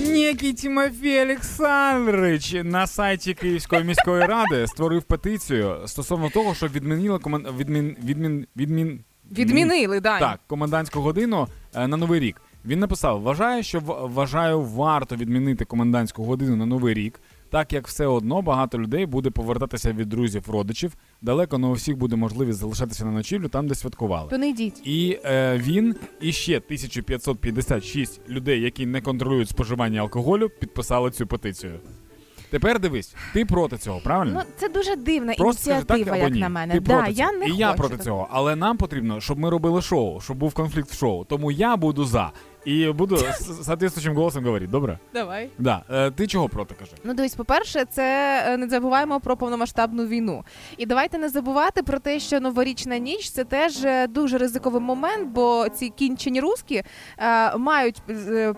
Некий Тимофій Олександрович на сайті Київської міської ради створив петицію стосовно того, що відмінили комен... відмін... відмін... відмін... Відмінили, да. Так, комендантську годину е, на новий рік. Він написав: вважаю, що вважаю, варто відмінити комендантську годину на новий рік, так як все одно багато людей буде повертатися від друзів, родичів. Далеко не у всіх буде можливість залишатися на ночівлю там, де святкували. То не йдіть. І е, він і ще 1556 людей, які не контролюють споживання алкоголю, підписали цю петицію. Тепер дивись, ти проти цього, правильно? Ну, це дуже дивна Просто скажи так ініціатива, як ні. на мене. Ти да, проти я не і хочу я проти цього. Але нам потрібно, щоб ми робили шоу, щоб був конфлікт в шоу. Тому я буду за. І буду соответствуючим голосом говорити, добре? Давай. Да. Е, ти чого проти кажи? Ну, дивись, по-перше, це е, не забуваємо про повномасштабну війну. І давайте не забувати про те, що новорічна ніч це теж е, дуже ризиковий момент, бо ці кінчені руски е, мають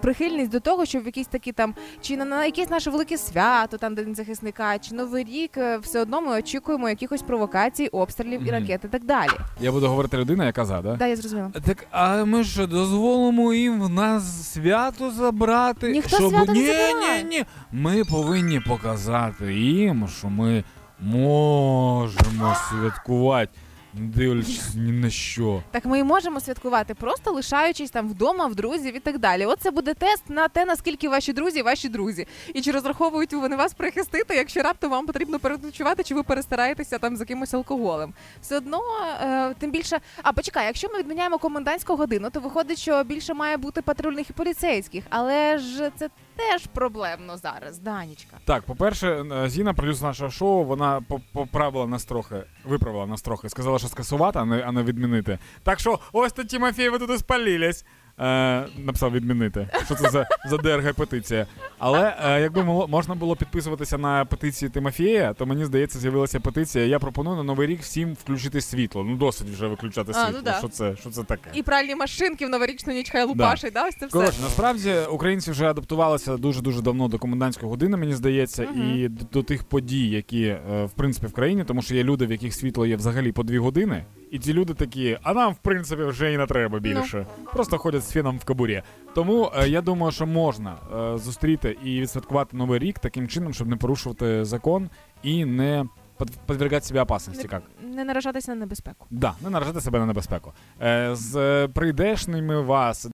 прихильність до того, щоб якісь такі там чи на, на якесь наше велике свято, там день захисника, чи новий рік, все одно ми очікуємо якихось провокацій, обстрілів і ракет і так далі. Я буду говорити людина, яка за, да? Да, я зрозуміла. Так, а ми що, дозволимо їм в нас свято забрати? Ніхто щоб... свято не ні, забирає. ні, ні. Ми повинні показати їм, що ми можемо святкувати, не дивлячись ні на що. Так ми і можемо святкувати, просто лишаючись там вдома, в друзів і так далі. От це буде тест на те, наскільки ваші друзі ваші друзі. І чи розраховують вони вас прихистити, якщо раптом вам потрібно переночувати, чи ви перестараєтеся там за якимось алкоголем. Все одно, е, тим більше. А почекай, якщо ми відміняємо комендантську годину, то виходить, що більше має бути патрульних і поліцейських. Але ж це теж проблемно зараз, Данічка. Так, по-перше, е, Зіна, продюсер нашого шоу, вона поправила нас трохи, виправила нас трохи, сказала, що скасувати, а не, а не відмінити. Так що, ось то Тімофій, ви тут і спалілись. Е, написав відмінити. Що це за, за ДРГ петиція? Але е, якби можна було підписуватися на петиції Тимофія, то мені здається, з'явилася петиція. Я пропоную на новий рік всім включити світло. Ну досить вже виключати А, ну світло. да. Що це? Що це таке? І пральні машинки в новорічну ніч хай лупашить, да. ось це все. Коротше, насправді українці вже адаптувалися дуже дуже давно до комендантської години, мені здається, Мгм. і до, до тих подій, які е, в принципі в країні, тому що є люди, в яких світло є взагалі по дві години, і ці люди такі, а нам в принципі вже і не треба більше. Просто ходять з феном в кабурі. Тому е, я думаю, що можна е, зустріти і відсвяткувати новий рік таким чином, щоб не порушувати закон і не под- подвергати себе опасності. Як? Не наражатися на небезпеку. Да, не наражати себе на небезпеку. Е, з е, прийдешніми вас